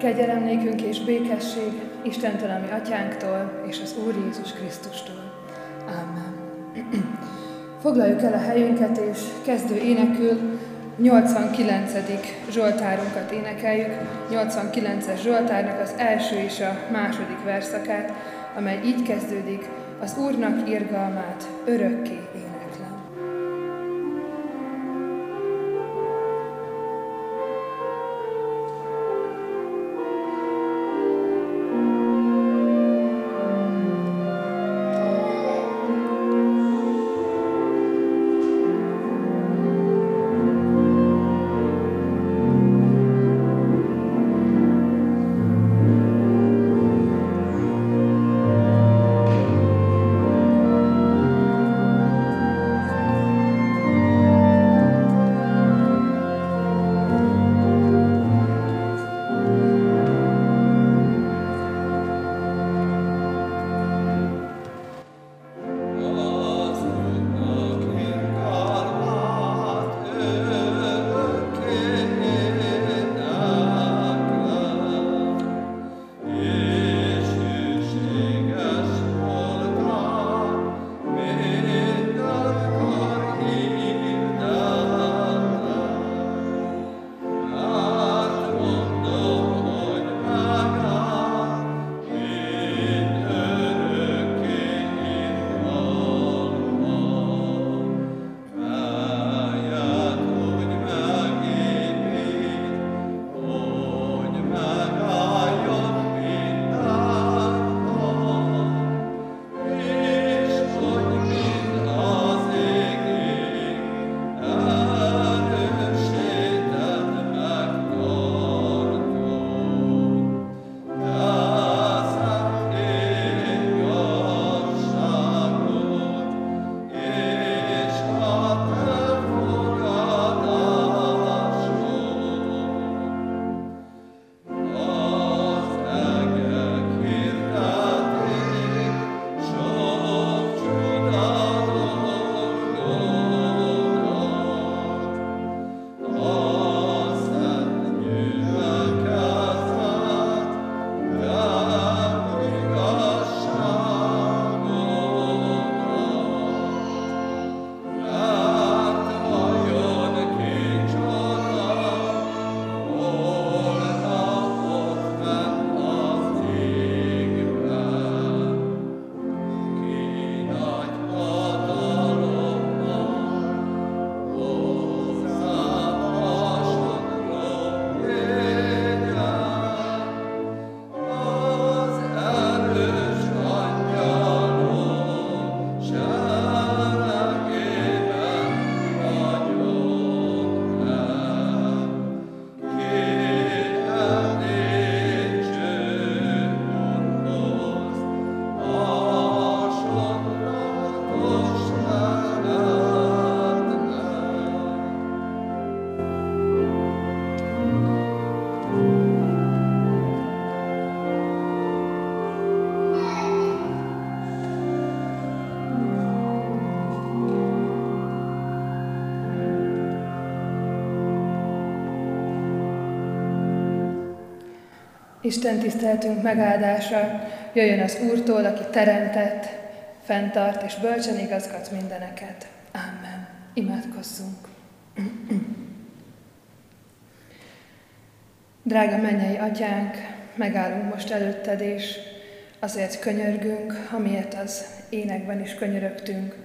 Kegyelem nékünk és békesség Istentől, ami atyánktól, és az Úr Jézus Krisztustól. Amen. Foglaljuk el a helyünket, és kezdő énekül 89. Zsoltárunkat énekeljük, 89-es Zsoltárnak az első és a második verszakát, amely így kezdődik, az Úrnak irgalmát örökké Isten tiszteltünk megáldása jöjjön az Úrtól, aki teremtett, fenntart és bölcsen igazgat mindeneket. Amen. Imádkozzunk. Drága mennyei atyánk, megállunk most előtted, és azért könyörgünk, amiért az énekben is könyörögtünk,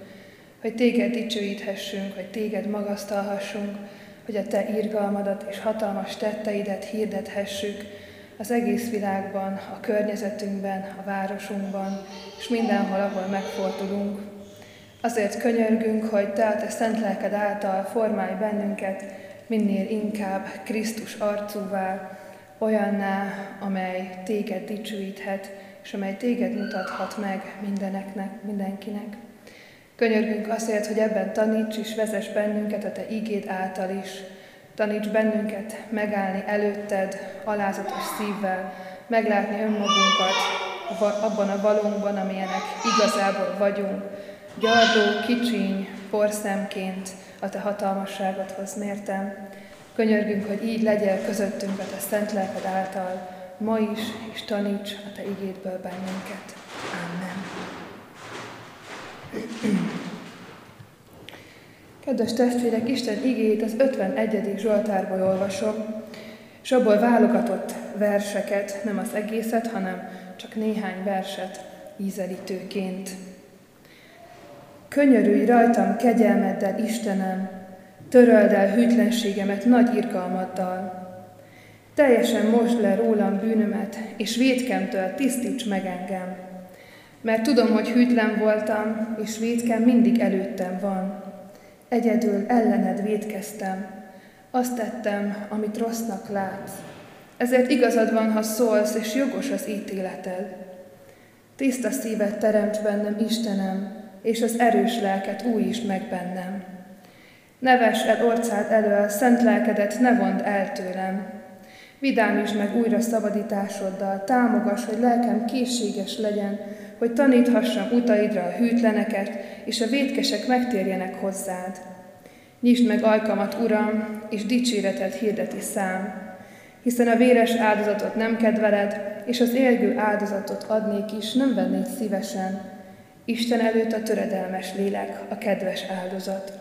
hogy téged dicsőíthessünk, hogy téged magasztalhassunk, hogy a te írgalmadat és hatalmas tetteidet hirdethessük, az egész világban, a környezetünkben, a városunkban, és mindenhol, ahol megfordulunk. Azért könyörgünk, hogy Te a Te szent lelked által formálj bennünket minél inkább Krisztus arcúvá, olyanná, amely Téged dicsőíthet, és amely Téged mutathat meg mindeneknek, mindenkinek. Könyörgünk azért, hogy ebben taníts és vezess bennünket a Te ígéd által is, Taníts bennünket megállni előtted alázatos szívvel, meglátni önmagunkat abban a valónkban, amilyenek igazából vagyunk, gyarló, kicsiny, porszemként a Te hatalmasságodhoz mértem. Könyörgünk, hogy így legyél közöttünk a Te szent lelked által, ma is, és taníts a Te igédből bennünket. Amen. Kedves testvérek, Isten igét az 51. Zsoltárból olvasom, és abból válogatott verseket, nem az egészet, hanem csak néhány verset ízelítőként. Könyörülj rajtam kegyelmeddel, Istenem, töröld el hűtlenségemet nagy irgalmaddal. Teljesen mosd le rólam bűnömet, és védkemtől tisztíts meg engem. Mert tudom, hogy hűtlen voltam, és védkem mindig előttem van. Egyedül ellened védkeztem, azt tettem, amit rossznak látsz. Ezért igazad van, ha szólsz, és jogos az ítéleted. Tiszta szívet teremt bennem, Istenem, és az erős lelket is meg bennem. Neves el orcád elől, szent lelkedet ne vond el tőlem. Vidámítsd meg újra szabadításoddal, támogass, hogy lelkem készséges legyen, hogy taníthassam utaidra a hűtleneket, és a védkesek megtérjenek hozzád. Nyisd meg alkamat, Uram, és dicséretet hirdeti szám, hiszen a véres áldozatot nem kedveled, és az élgő áldozatot adnék is, nem vennéd szívesen. Isten előtt a töredelmes lélek, a kedves áldozat.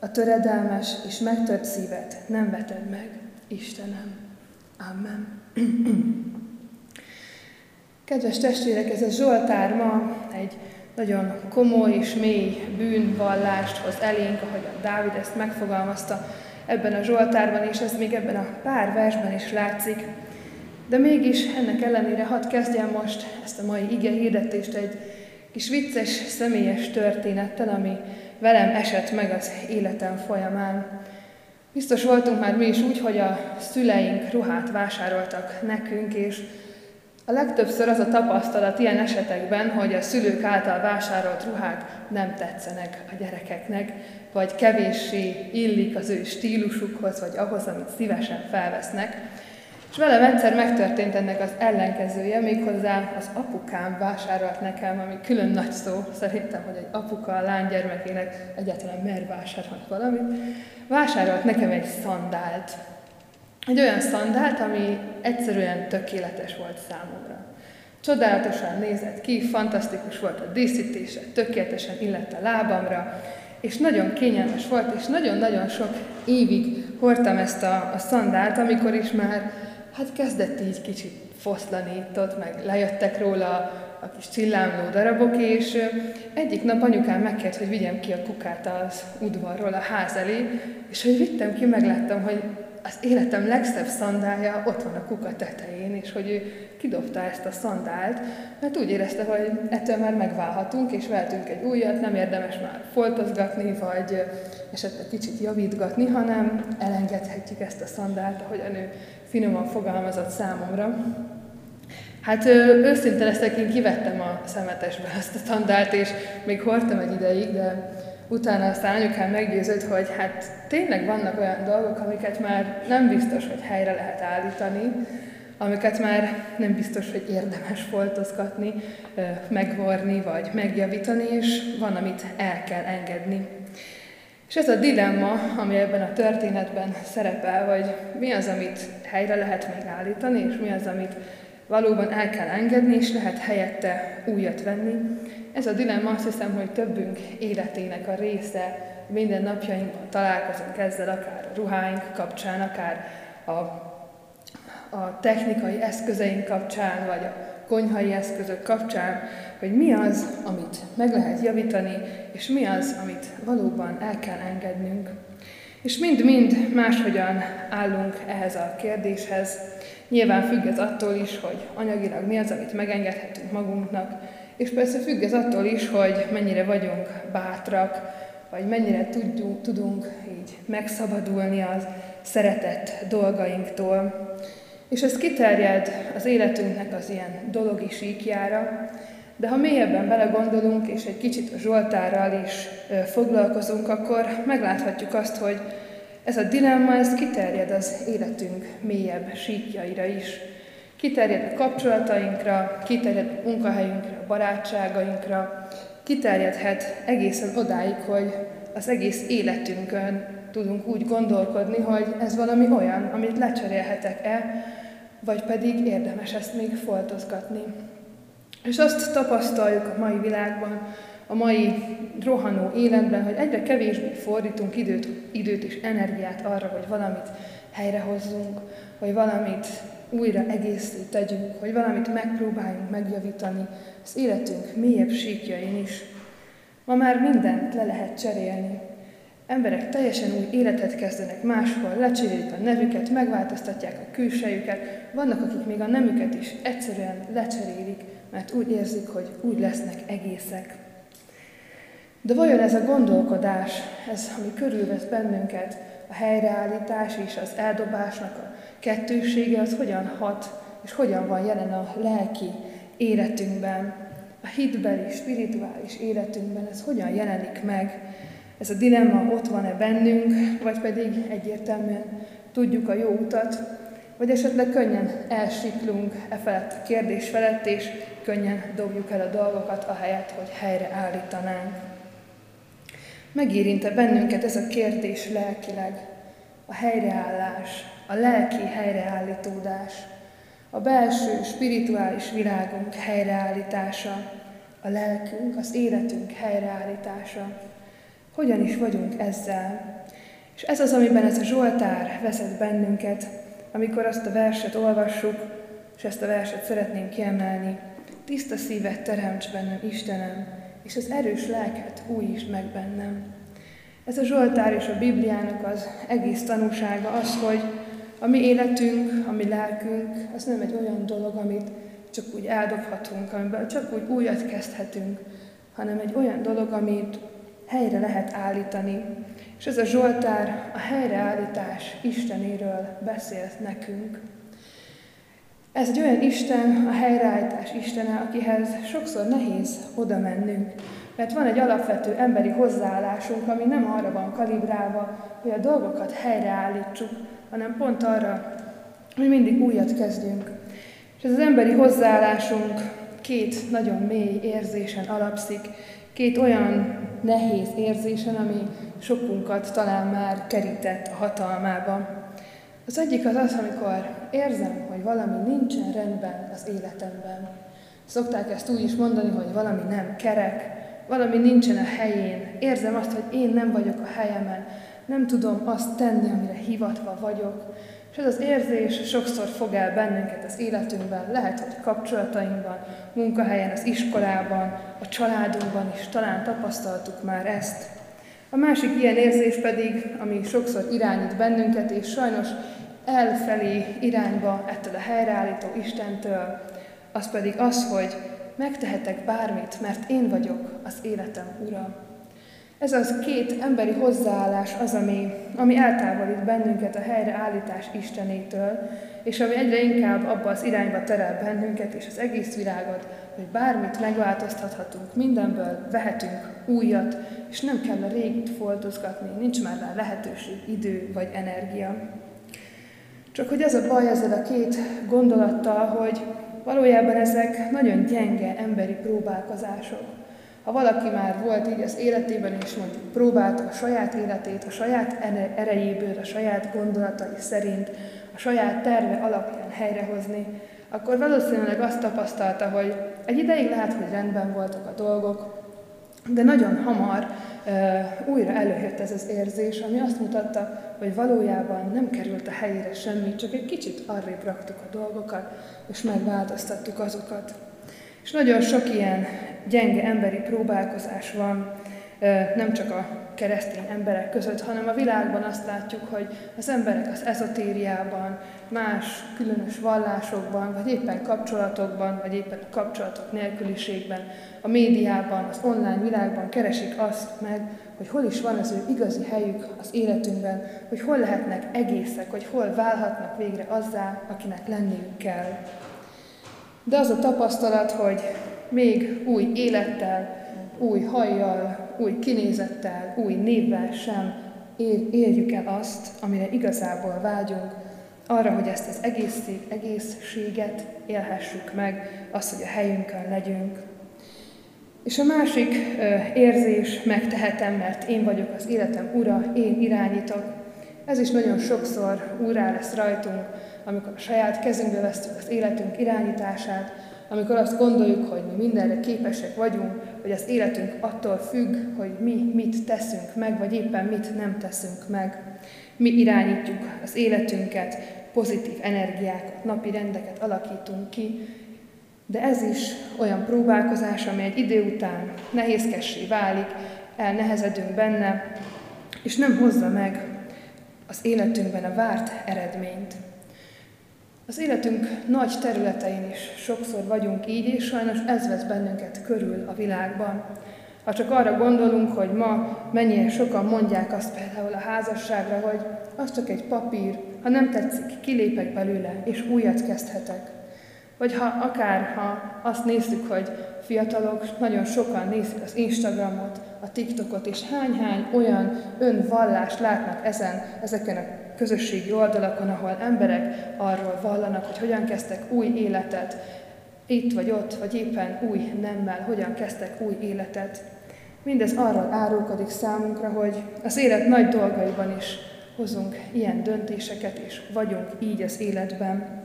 A töredelmes és megtört szívet nem veted meg, Istenem. Amen. Kedves testvérek, ez a Zsoltár ma egy nagyon komoly és mély bűnvallást hoz elénk, ahogy a Dávid ezt megfogalmazta ebben a Zsoltárban, és ez még ebben a pár versben is látszik. De mégis ennek ellenére hadd kezdjem most ezt a mai ige hirdetést egy kis vicces, személyes történettel, ami velem esett meg az életem folyamán. Biztos voltunk már mi is úgy, hogy a szüleink ruhát vásároltak nekünk, és a legtöbbször az a tapasztalat ilyen esetekben, hogy a szülők által vásárolt ruhák nem tetszenek a gyerekeknek, vagy kevéssé illik az ő stílusukhoz, vagy ahhoz, amit szívesen felvesznek. És velem egyszer megtörtént ennek az ellenkezője, méghozzá az apukám vásárolt nekem, ami külön nagy szó, szerintem, hogy egy apuka a lánygyermekének egyáltalán mer vásárolni valamit, vásárolt nekem egy szandált. Egy olyan szandált, ami egyszerűen tökéletes volt számomra. Csodálatosan nézett ki, fantasztikus volt a díszítése, tökéletesen illett a lábamra, és nagyon kényelmes volt, és nagyon-nagyon sok évig hordtam ezt a, a szandált, amikor is már hát kezdett így kicsit foszlani itt ott, meg lejöttek róla a kis csillámló darabok, és egyik nap anyukám megkért, hogy vigyem ki a kukát az udvarról a ház elé, és hogy vittem ki, megláttam, hogy az életem legszebb szandálja ott van a kuka tetején, és hogy ő kidobta ezt a szandált, mert úgy érezte, hogy ettől már megválhatunk, és vehetünk egy újat, nem érdemes már foltozgatni, vagy esetleg kicsit javítgatni, hanem elengedhetjük ezt a szandált, ahogyan ő finoman fogalmazott számomra. Hát őszinte leszek, én kivettem a szemetesbe ezt a szandált, és még hordtam egy ideig, de utána aztán anyukám meggyőzött, hogy hát tényleg vannak olyan dolgok, amiket már nem biztos, hogy helyre lehet állítani, amiket már nem biztos, hogy érdemes foltozgatni, megvorni vagy megjavítani, és van, amit el kell engedni. És ez a dilemma, ami ebben a történetben szerepel, hogy mi az, amit helyre lehet még állítani, és mi az, amit valóban el kell engedni, és lehet helyette újat venni. Ez a dilemma azt hiszem, hogy többünk életének a része, minden napjainkban találkozunk ezzel, akár a ruháink kapcsán, akár a, a technikai eszközeink kapcsán, vagy a konyhai eszközök kapcsán, hogy mi az, amit meg lehet javítani, és mi az, amit valóban el kell engednünk. És mind-mind máshogyan állunk ehhez a kérdéshez. Nyilván függ ez attól is, hogy anyagilag mi az, amit megengedhetünk magunknak, és persze függ ez attól is, hogy mennyire vagyunk bátrak, vagy mennyire tudjuk, tudunk így megszabadulni az szeretett dolgainktól. És ez kiterjed az életünknek az ilyen dologi síkjára, de ha mélyebben belegondolunk, és egy kicsit a Zsoltárral is foglalkozunk, akkor megláthatjuk azt, hogy ez a dilemma, ez kiterjed az életünk mélyebb síkjaira is. Kiterjed a kapcsolatainkra, kiterjed munkahelyünkre, barátságainkra, kiterjedhet egészen odáig, hogy az egész életünkön tudunk úgy gondolkodni, hogy ez valami olyan, amit lecserélhetek-e, vagy pedig érdemes ezt még foltozgatni. És azt tapasztaljuk a mai világban, a mai rohanó életben, hogy egyre kevésbé fordítunk időt, időt és energiát arra, hogy valamit helyrehozzunk, hogy valamit újra egészé tegyünk, hogy valamit megpróbáljunk megjavítani az életünk mélyebb síkjain is. Ma már mindent le lehet cserélni. Emberek teljesen új életet kezdenek máshol, lecserélik a nevüket, megváltoztatják a külsejüket, vannak, akik még a nemüket is egyszerűen lecserélik, mert úgy érzik, hogy úgy lesznek egészek. De vajon ez a gondolkodás, ez, ami körülvesz bennünket, a helyreállítás és az eldobásnak a kettősége, az hogyan hat, és hogyan van jelen a lelki életünkben, a hitbeli, spirituális életünkben, ez hogyan jelenik meg, ez a dilemma ott van-e bennünk, vagy pedig egyértelműen tudjuk a jó utat, vagy esetleg könnyen elsiklunk e felett a kérdés felett, és könnyen dobjuk el a dolgokat, ahelyett, hogy helyre állítanánk. Megérinte bennünket ez a kérdés lelkileg, a helyreállás, a lelki helyreállítódás, a belső spirituális világunk helyreállítása, a lelkünk, az életünk helyreállítása. Hogyan is vagyunk ezzel? És ez az, amiben ez a Zsoltár vezet bennünket, amikor azt a verset olvassuk, és ezt a verset szeretném kiemelni. Tiszta szívet teremts bennem, Istenem, és az erős lelket is meg bennem. Ez a Zsoltár és a Bibliának az egész tanúsága az, hogy a mi életünk, a mi lelkünk, az nem egy olyan dolog, amit csak úgy eldobhatunk, amiben csak úgy újat kezdhetünk, hanem egy olyan dolog, amit helyre lehet állítani. És ez a Zsoltár a helyreállítás Istenéről beszélt nekünk. Ez egy olyan Isten, a helyreállítás Istene, akihez sokszor nehéz oda mennünk, mert van egy alapvető emberi hozzáállásunk, ami nem arra van kalibrálva, hogy a dolgokat helyreállítsuk, hanem pont arra, hogy mindig újat kezdjünk. És ez az emberi hozzáállásunk két nagyon mély érzésen alapszik, két olyan nehéz érzésen, ami sokunkat talán már kerített a hatalmába. Az egyik az az, amikor érzem, hogy valami nincsen rendben az életemben. Szokták ezt úgy is mondani, hogy valami nem kerek, valami nincsen a helyén. Érzem azt, hogy én nem vagyok a helyemen, nem tudom azt tenni, amire hivatva vagyok. És ez az érzés sokszor fog el bennünket az életünkben, lehet, hogy kapcsolatainkban, munkahelyen, az iskolában, a családunkban is talán tapasztaltuk már ezt. A másik ilyen érzés pedig, ami sokszor irányít bennünket, és sajnos elfelé irányba ettől a helyreállító Istentől, az pedig az, hogy megtehetek bármit, mert én vagyok az életem ura. Ez az két emberi hozzáállás az, ami, ami eltávolít bennünket a helyreállítás Istenétől, és ami egyre inkább abba az irányba terel bennünket és az egész világot, hogy bármit megváltoztathatunk, mindenből vehetünk újat, és nem kell a régit foltozgatni, nincs már rá lehetőség, idő vagy energia. Csak hogy ez a baj ezzel a két gondolattal, hogy valójában ezek nagyon gyenge emberi próbálkozások. Ha valaki már volt így az életében, és mondjuk próbálta a saját életét, a saját erejéből, a saját gondolatai szerint, a saját terve alapján helyrehozni, akkor valószínűleg azt tapasztalta, hogy egy ideig lehet, hogy rendben voltak a dolgok, de nagyon hamar uh, újra előjött ez az érzés, ami azt mutatta, hogy valójában nem került a helyére semmi, csak egy kicsit arrébb raktuk a dolgokat, és megváltoztattuk azokat. És nagyon sok ilyen gyenge emberi próbálkozás van, nem csak a keresztény emberek között, hanem a világban azt látjuk, hogy az emberek az ezotériában, más különös vallásokban, vagy éppen kapcsolatokban, vagy éppen a kapcsolatok nélküliségben, a médiában, az online világban keresik azt meg, hogy hol is van az ő igazi helyük az életünkben, hogy hol lehetnek egészek, hogy hol válhatnak végre azzá, akinek lenniük kell. De az a tapasztalat, hogy még új élettel, új hajjal, új kinézettel, új névvel sem érjük el azt, amire igazából vágyunk, arra, hogy ezt az egészség, egészséget élhessük meg, azt, hogy a helyünkön legyünk. És a másik érzés, megtehetem, mert én vagyok az életem ura, én irányítok. Ez is nagyon sokszor úrá lesz rajtunk, amikor a saját kezünkbe vesztük az életünk irányítását, amikor azt gondoljuk, hogy mi mindenre képesek vagyunk, hogy az életünk attól függ, hogy mi mit teszünk meg, vagy éppen mit nem teszünk meg. Mi irányítjuk az életünket, pozitív energiákat, napi rendeket alakítunk ki, de ez is olyan próbálkozás, ami egy idő után nehézkessé válik, elnehezedünk benne, és nem hozza meg az életünkben a várt eredményt. Az életünk nagy területein is sokszor vagyunk így, és sajnos ez vesz bennünket körül a világban. Ha csak arra gondolunk, hogy ma mennyire sokan mondják azt például a házasságra, hogy az csak egy papír, ha nem tetszik, kilépek belőle, és újat kezdhetek. Vagy ha akár ha azt nézzük, hogy fiatalok nagyon sokan nézik az Instagramot, a TikTokot, és hány-hány olyan önvallást látnak ezen, ezeken a közösségi oldalakon, ahol emberek arról vallanak, hogy hogyan kezdtek új életet, itt vagy ott, vagy éppen új nemmel, hogyan kezdtek új életet. Mindez arról árulkodik számunkra, hogy az élet nagy dolgaiban is hozunk ilyen döntéseket, és vagyunk így az életben.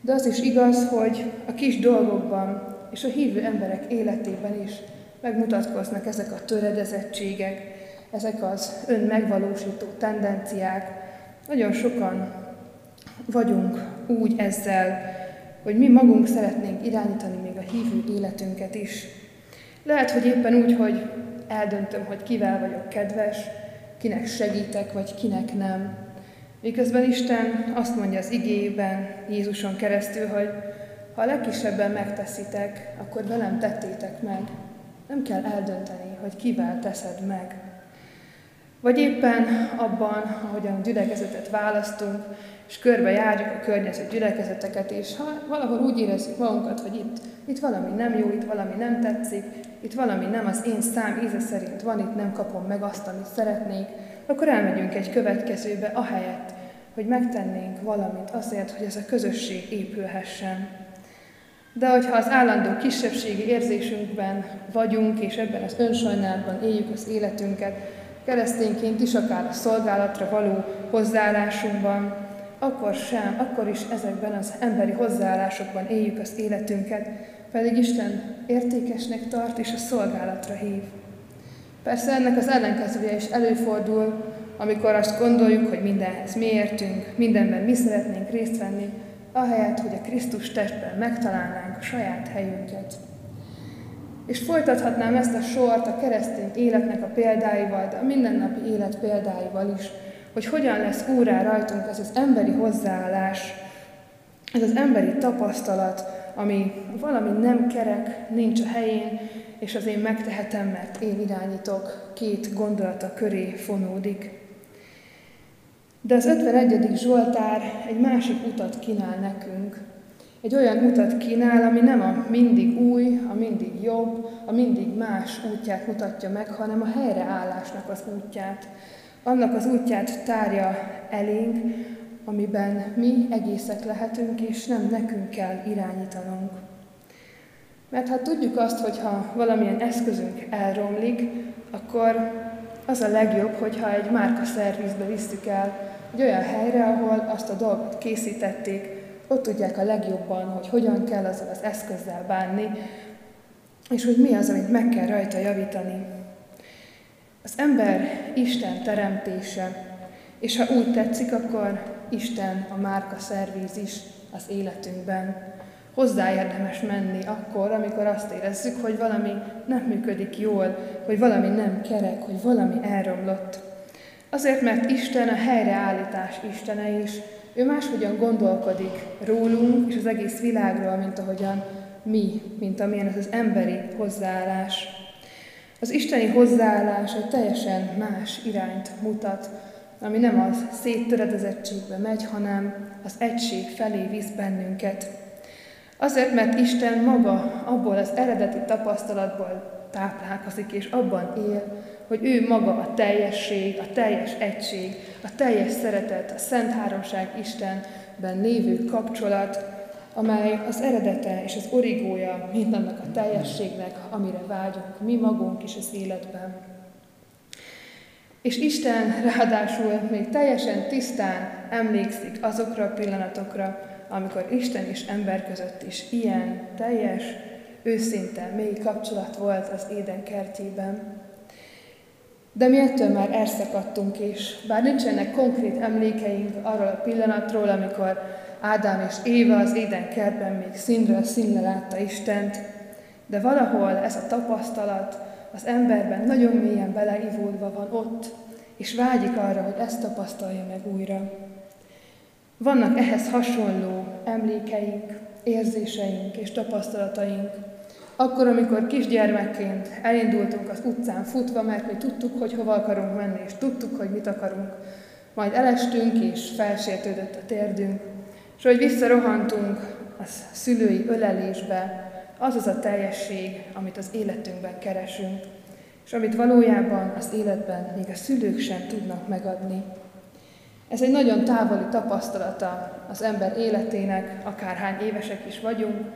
De az is igaz, hogy a kis dolgokban és a hívő emberek életében is megmutatkoznak ezek a töredezettségek, ezek az önmegvalósító tendenciák. Nagyon sokan vagyunk úgy ezzel, hogy mi magunk szeretnénk irányítani még a hívő életünket is. Lehet, hogy éppen úgy, hogy eldöntöm, hogy kivel vagyok kedves, kinek segítek, vagy kinek nem. Miközben Isten azt mondja az igében, Jézuson keresztül, hogy ha a legkisebben megteszitek, akkor velem tettétek meg. Nem kell eldönteni, hogy kivel teszed meg. Vagy éppen abban, ahogyan gyülekezetet választunk, és körbe járjuk a környező gyülekezeteket, és ha valahol úgy érezzük magunkat, hogy itt, itt valami nem jó, itt valami nem tetszik, itt valami nem az én szám íze szerint van, itt nem kapom meg azt, amit szeretnék, akkor elmegyünk egy következőbe, ahelyett, hogy megtennénk valamit azért, hogy ez a közösség épülhessen. De hogyha az állandó kisebbségi érzésünkben vagyunk, és ebben az önsajnálatban éljük az életünket, keresztényként is, akár a szolgálatra való hozzáállásunkban, akkor sem, akkor is ezekben az emberi hozzáállásokban éljük az életünket, pedig Isten értékesnek tart és a szolgálatra hív. Persze ennek az ellenkezője is előfordul, amikor azt gondoljuk, hogy mindenhez mi értünk, mindenben mi szeretnénk részt venni, ahelyett, hogy a Krisztus testben megtalálnánk a saját helyünket. És folytathatnám ezt a sort a keresztény életnek a példáival, de a mindennapi élet példáival is, hogy hogyan lesz úrá rajtunk ez az emberi hozzáállás, ez az emberi tapasztalat, ami valami nem kerek, nincs a helyén, és az én megtehetem, mert én irányítok, két gondolata köré fonódik. De az 51. Zsoltár egy másik utat kínál nekünk. Egy olyan utat kínál, ami nem a mindig új, a mindig jobb, a mindig más útját mutatja meg, hanem a helyreállásnak az útját. Annak az útját tárja elénk, amiben mi egészek lehetünk, és nem nekünk kell irányítanunk. Mert hát tudjuk azt, hogy ha valamilyen eszközünk elromlik, akkor az a legjobb, hogyha egy márka szervizbe visszük el, egy olyan helyre, ahol azt a dolgot készítették, ott tudják a legjobban, hogy hogyan kell azzal az eszközzel bánni, és hogy mi az, amit meg kell rajta javítani. Az ember Isten teremtése, és ha úgy tetszik, akkor Isten a márka szervíz is az életünkben. Hozzá érdemes menni akkor, amikor azt érezzük, hogy valami nem működik jól, hogy valami nem kerek, hogy valami elromlott. Azért, mert Isten a helyreállítás Istene is, ő máshogyan gondolkodik rólunk és az egész világról, mint ahogyan mi, mint amilyen ez az emberi hozzáállás. Az isteni hozzáállás egy teljesen más irányt mutat, ami nem az széttöredezettségbe megy, hanem az egység felé visz bennünket. Azért, mert Isten maga abból az eredeti tapasztalatból táplálkozik, és abban él, hogy ő maga a teljesség, a teljes egység, a teljes szeretet, a Szent Háromság Istenben lévő kapcsolat, amely az eredete és az origója mindannak a teljességnek, amire vágyunk mi magunk is az életben. És Isten ráadásul még teljesen tisztán emlékszik azokra a pillanatokra, amikor Isten és ember között is ilyen teljes, őszinte, mély kapcsolat volt az éden kertjében. De mi ettől már elszakadtunk is, bár nincsenek konkrét emlékeink arról a pillanatról, amikor Ádám és Éva az éden kertben még színről színre látta Istent, de valahol ez a tapasztalat az emberben nagyon mélyen beleivódva van ott, és vágyik arra, hogy ezt tapasztalja meg újra. Vannak ehhez hasonló emlékeink, érzéseink és tapasztalataink, akkor, amikor kisgyermekként elindultunk az utcán futva, mert mi tudtuk, hogy hova akarunk menni, és tudtuk, hogy mit akarunk. Majd elestünk, és felsértődött a térdünk, és hogy visszarohantunk a szülői ölelésbe, az az a teljesség, amit az életünkben keresünk, és amit valójában az életben még a szülők sem tudnak megadni. Ez egy nagyon távoli tapasztalata az ember életének, akárhány évesek is vagyunk,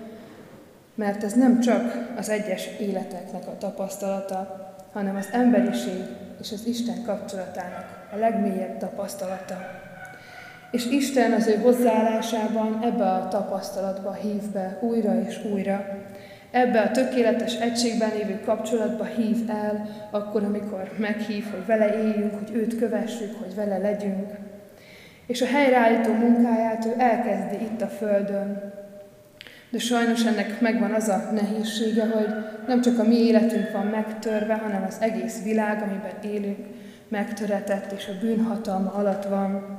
mert ez nem csak az egyes életeknek a tapasztalata, hanem az emberiség és az Isten kapcsolatának a legmélyebb tapasztalata. És Isten az ő hozzáállásában ebbe a tapasztalatba hív be újra és újra. Ebbe a tökéletes egységben lévő kapcsolatba hív el, akkor, amikor meghív, hogy vele éljünk, hogy őt kövessük, hogy vele legyünk. És a helyreállító munkáját ő elkezdi itt a Földön, de sajnos ennek megvan az a nehézsége, hogy nem csak a mi életünk van megtörve, hanem az egész világ, amiben élünk, megtöretett, és a bűnhatalma alatt van.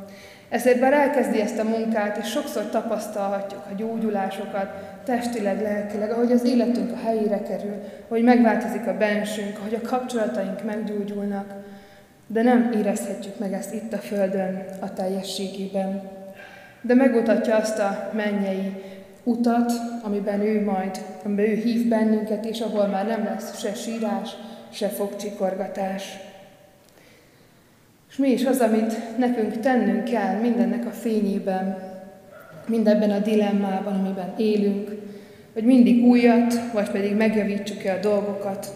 Ezért bár elkezdi ezt a munkát, és sokszor tapasztalhatjuk a gyógyulásokat, testileg, lelkileg, ahogy az életünk a helyére kerül, hogy megváltozik a bensünk, ahogy a kapcsolataink meggyógyulnak, de nem érezhetjük meg ezt itt a Földön a teljességében. De megmutatja azt a mennyei utat, amiben ő majd, amiben ő hív bennünket, és ahol már nem lesz se sírás, se fogcsikorgatás. És mi is az, amit nekünk tennünk kell mindennek a fényében, mindebben a dilemmában, amiben élünk, hogy mindig újat, vagy pedig megjavítsuk-e a dolgokat.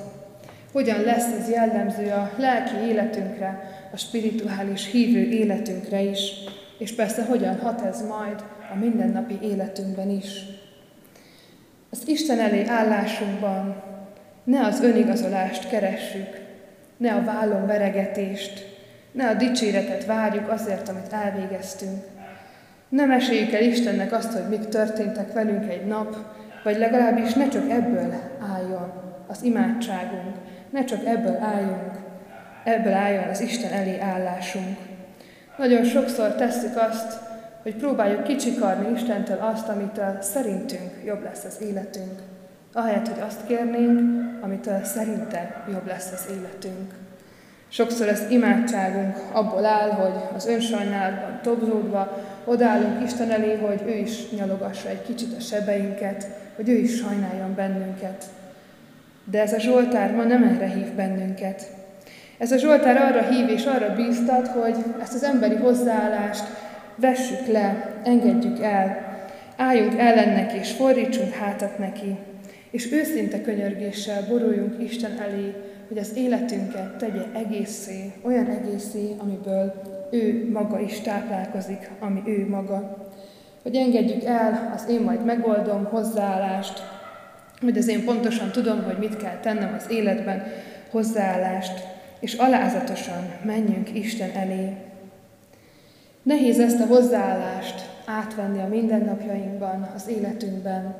Hogyan lesz ez jellemző a lelki életünkre, a spirituális hívő életünkre is, és persze hogyan hat ez majd a mindennapi életünkben is. Az Isten elé állásunkban ne az önigazolást keressük, ne a vállon veregetést, ne a dicséretet várjuk azért, amit elvégeztünk. Ne meséljük el Istennek azt, hogy mik történtek velünk egy nap, vagy legalábbis ne csak ebből álljon az imádságunk, ne csak ebből álljunk, ebből álljon az Isten elé állásunk. Nagyon sokszor tesszük azt, hogy próbáljuk kicsikarni Istentől azt, amitől szerintünk jobb lesz az életünk, ahelyett, hogy azt kérnénk, amitől szerinte jobb lesz az életünk. Sokszor az imádságunk abból áll, hogy az önsajnálatban tobzódva odállunk Isten elé, hogy ő is nyalogassa egy kicsit a sebeinket, hogy ő is sajnáljon bennünket. De ez a Zsoltár ma nem erre hív bennünket. Ez a Zsoltár arra hív és arra bíztat, hogy ezt az emberi hozzáállást vessük le, engedjük el, álljunk ellennek és fordítsunk hátat neki, és őszinte könyörgéssel boruljunk Isten elé, hogy az életünket tegye egészé, olyan egészé, amiből ő maga is táplálkozik, ami ő maga. Hogy engedjük el az én majd megoldom hozzáállást, hogy az én pontosan tudom, hogy mit kell tennem az életben, hozzáállást, és alázatosan menjünk Isten elé, Nehéz ezt a hozzáállást átvenni a mindennapjainkban, az életünkben.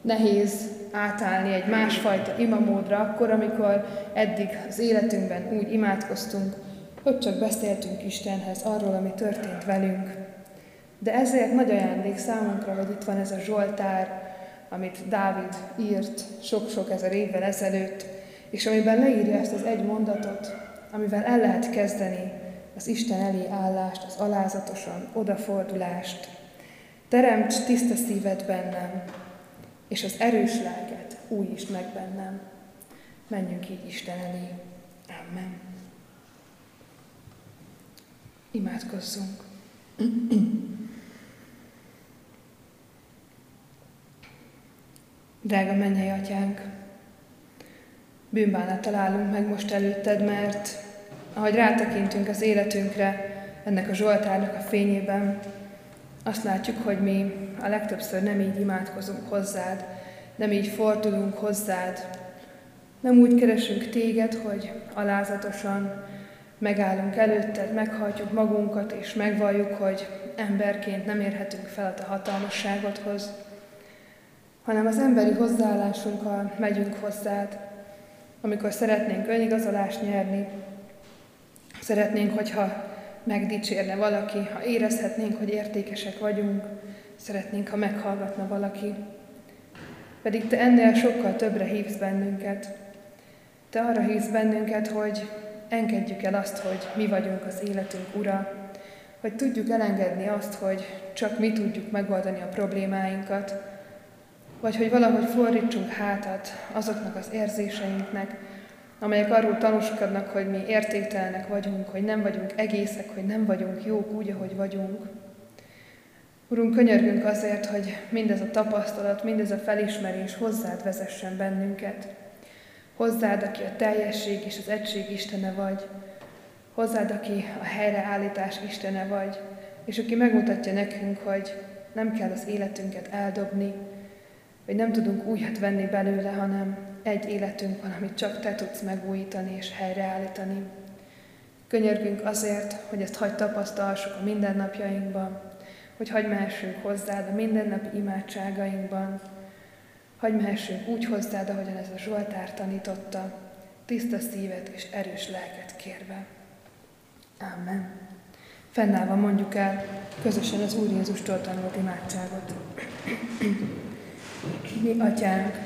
Nehéz átállni egy másfajta imamódra akkor, amikor eddig az életünkben úgy imádkoztunk, hogy csak beszéltünk Istenhez arról, ami történt velünk. De ezért nagy ajándék számunkra, hogy itt van ez a Zsoltár, amit Dávid írt sok-sok ezer évvel ezelőtt, és amiben leírja ezt az egy mondatot, amivel el lehet kezdeni az Isten elé állást, az alázatosan odafordulást. Teremts tiszta szíved bennem, és az erős lelket újítsd meg bennem. Menjünk így Isten elé. Amen. Imádkozzunk. Drága mennyei atyánk, bűnbánat találunk meg most előtted, mert ahogy rátekintünk az életünkre, ennek a Zsoltárnak a fényében, azt látjuk, hogy mi a legtöbbször nem így imádkozunk hozzád, nem így fordulunk hozzád, nem úgy keresünk téged, hogy alázatosan megállunk előtted, meghajtjuk magunkat, és megvalljuk, hogy emberként nem érhetünk fel a te hatalmasságodhoz, hanem az emberi hozzáállásunkkal megyünk hozzád, amikor szeretnénk önigazolást nyerni, szeretnénk, hogyha megdicsérne valaki, ha érezhetnénk, hogy értékesek vagyunk, szeretnénk, ha meghallgatna valaki. Pedig te ennél sokkal többre hívsz bennünket. Te arra hívsz bennünket, hogy engedjük el azt, hogy mi vagyunk az életünk ura, hogy tudjuk elengedni azt, hogy csak mi tudjuk megoldani a problémáinkat, vagy hogy valahogy fordítsunk hátat azoknak az érzéseinknek, amelyek arról tanúskodnak, hogy mi értéktelenek vagyunk, hogy nem vagyunk egészek, hogy nem vagyunk jók úgy, ahogy vagyunk. Urunk, könyörgünk azért, hogy mindez a tapasztalat, mindez a felismerés hozzád vezessen bennünket. Hozzád, aki a teljesség és az egység Istene vagy. Hozzád, aki a helyreállítás Istene vagy, és aki megmutatja nekünk, hogy nem kell az életünket eldobni, hogy nem tudunk újat venni belőle, hanem egy életünk van, amit csak Te tudsz megújítani és helyreállítani. Könyörgünk azért, hogy ezt hagyd tapasztalhassuk a mindennapjainkban, hogy hagyd mehessünk hozzád a mindennapi imádságainkban, hagyd mehessünk úgy hozzád, ahogyan ez a Zsoltár tanította, tiszta szívet és erős lelket kérve. Amen. Fennállva mondjuk el közösen az Úr Jézustól tanult imádságot. Mi, Atyánk,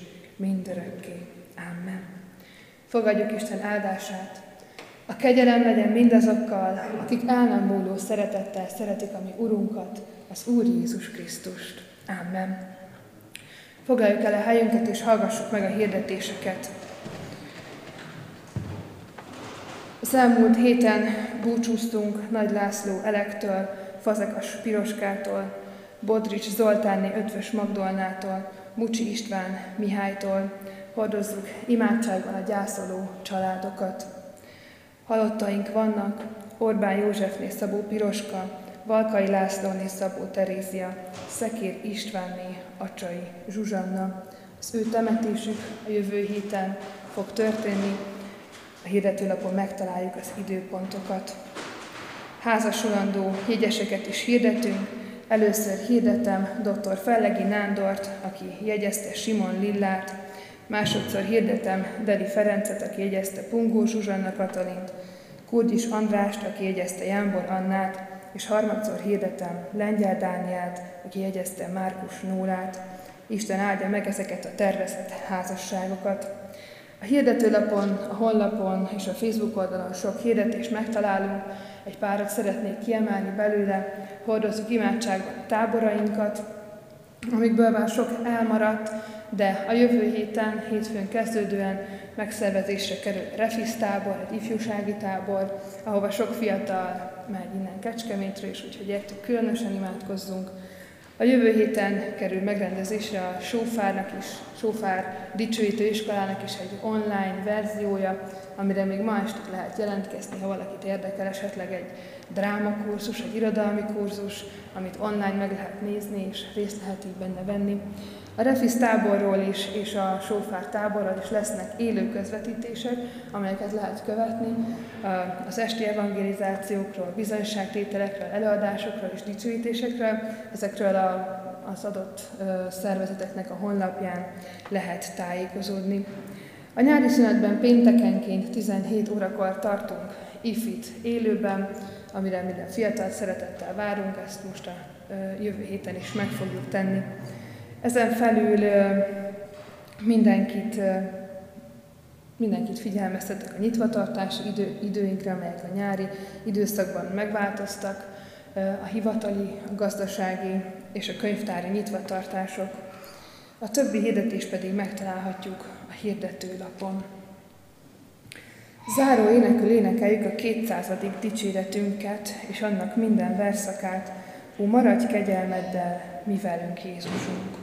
mindörökké. Amen. Fogadjuk Isten áldását. A kegyelem legyen mindazokkal, akik el nem múló szeretettel szeretik a mi Urunkat, az Úr Jézus Krisztust. Amen. Foglaljuk el a helyünket, és hallgassuk meg a hirdetéseket. Az elmúlt héten búcsúztunk Nagy László Elektől, Fazekas Piroskától, Bodrics Zoltánné Ötvös Magdolnától, Mucsi István Mihálytól, hordozzuk imádságban a gyászoló családokat. Halottaink vannak Orbán Józsefné Szabó Piroska, Valkai Lászlóné Szabó Terézia, Szekér Istvánné Acsai Zsuzsanna. Az ő temetésük a jövő héten fog történni, a hirdetőlapon megtaláljuk az időpontokat. Házasulandó jegyeseket is hirdetünk, Először hirdetem dr. Fellegi Nándort, aki jegyezte Simon Lillát, másodszor hirdetem Deli Ferencet, aki jegyezte Pungó Zsuzsanna Katalint, Kurgyis Andrást, aki jegyezte Jánbor Annát, és harmadszor hirdetem Lengyel Dániát, aki jegyezte Márkus Nólát. Isten áldja meg ezeket a tervezett házasságokat. A hirdetőlapon, a honlapon és a Facebook oldalon sok hirdetést megtalálunk, egy párat szeretnék kiemelni belőle, hordozzuk imádságban a táborainkat, amikből már sok elmaradt, de a jövő héten, hétfőn kezdődően megszervezésre kerül Refisz tábor, egy ifjúsági tábor, ahova sok fiatal megy innen Kecskemétre, és úgyhogy értük különösen imádkozzunk. A jövő héten kerül megrendezésre a Sófárnak is, Sófár dicsőítő iskolának is egy online verziója, amire még ma estig lehet jelentkezni, ha valakit érdekel esetleg egy drámakurzus, egy irodalmi kurzus, amit online meg lehet nézni, és részt lehet így benne venni. A Refisz táborról is, és a Sófár táborral is lesznek élő közvetítések, amelyeket lehet követni az esti evangelizációkról, bizonyságtételekről, előadásokról és dicsőítésekről. Ezekről a, az adott szervezeteknek a honlapján lehet tájékozódni. A nyári szünetben péntekenként 17 órakor tartunk ifit élőben, amire minden fiatal szeretettel várunk, ezt most a jövő héten is meg fogjuk tenni. Ezen felül mindenkit Mindenkit figyelmeztetek a nyitvatartási idő, időinkre, amelyek a nyári időszakban megváltoztak, a hivatali, a gazdasági és a könyvtári nyitvatartások. A többi hirdetés pedig megtalálhatjuk a hirdetőlapon. Záró énekül énekeljük a 200. dicséretünket és annak minden verszakát. Ó, maradj kegyelmeddel, mi velünk Jézusunk!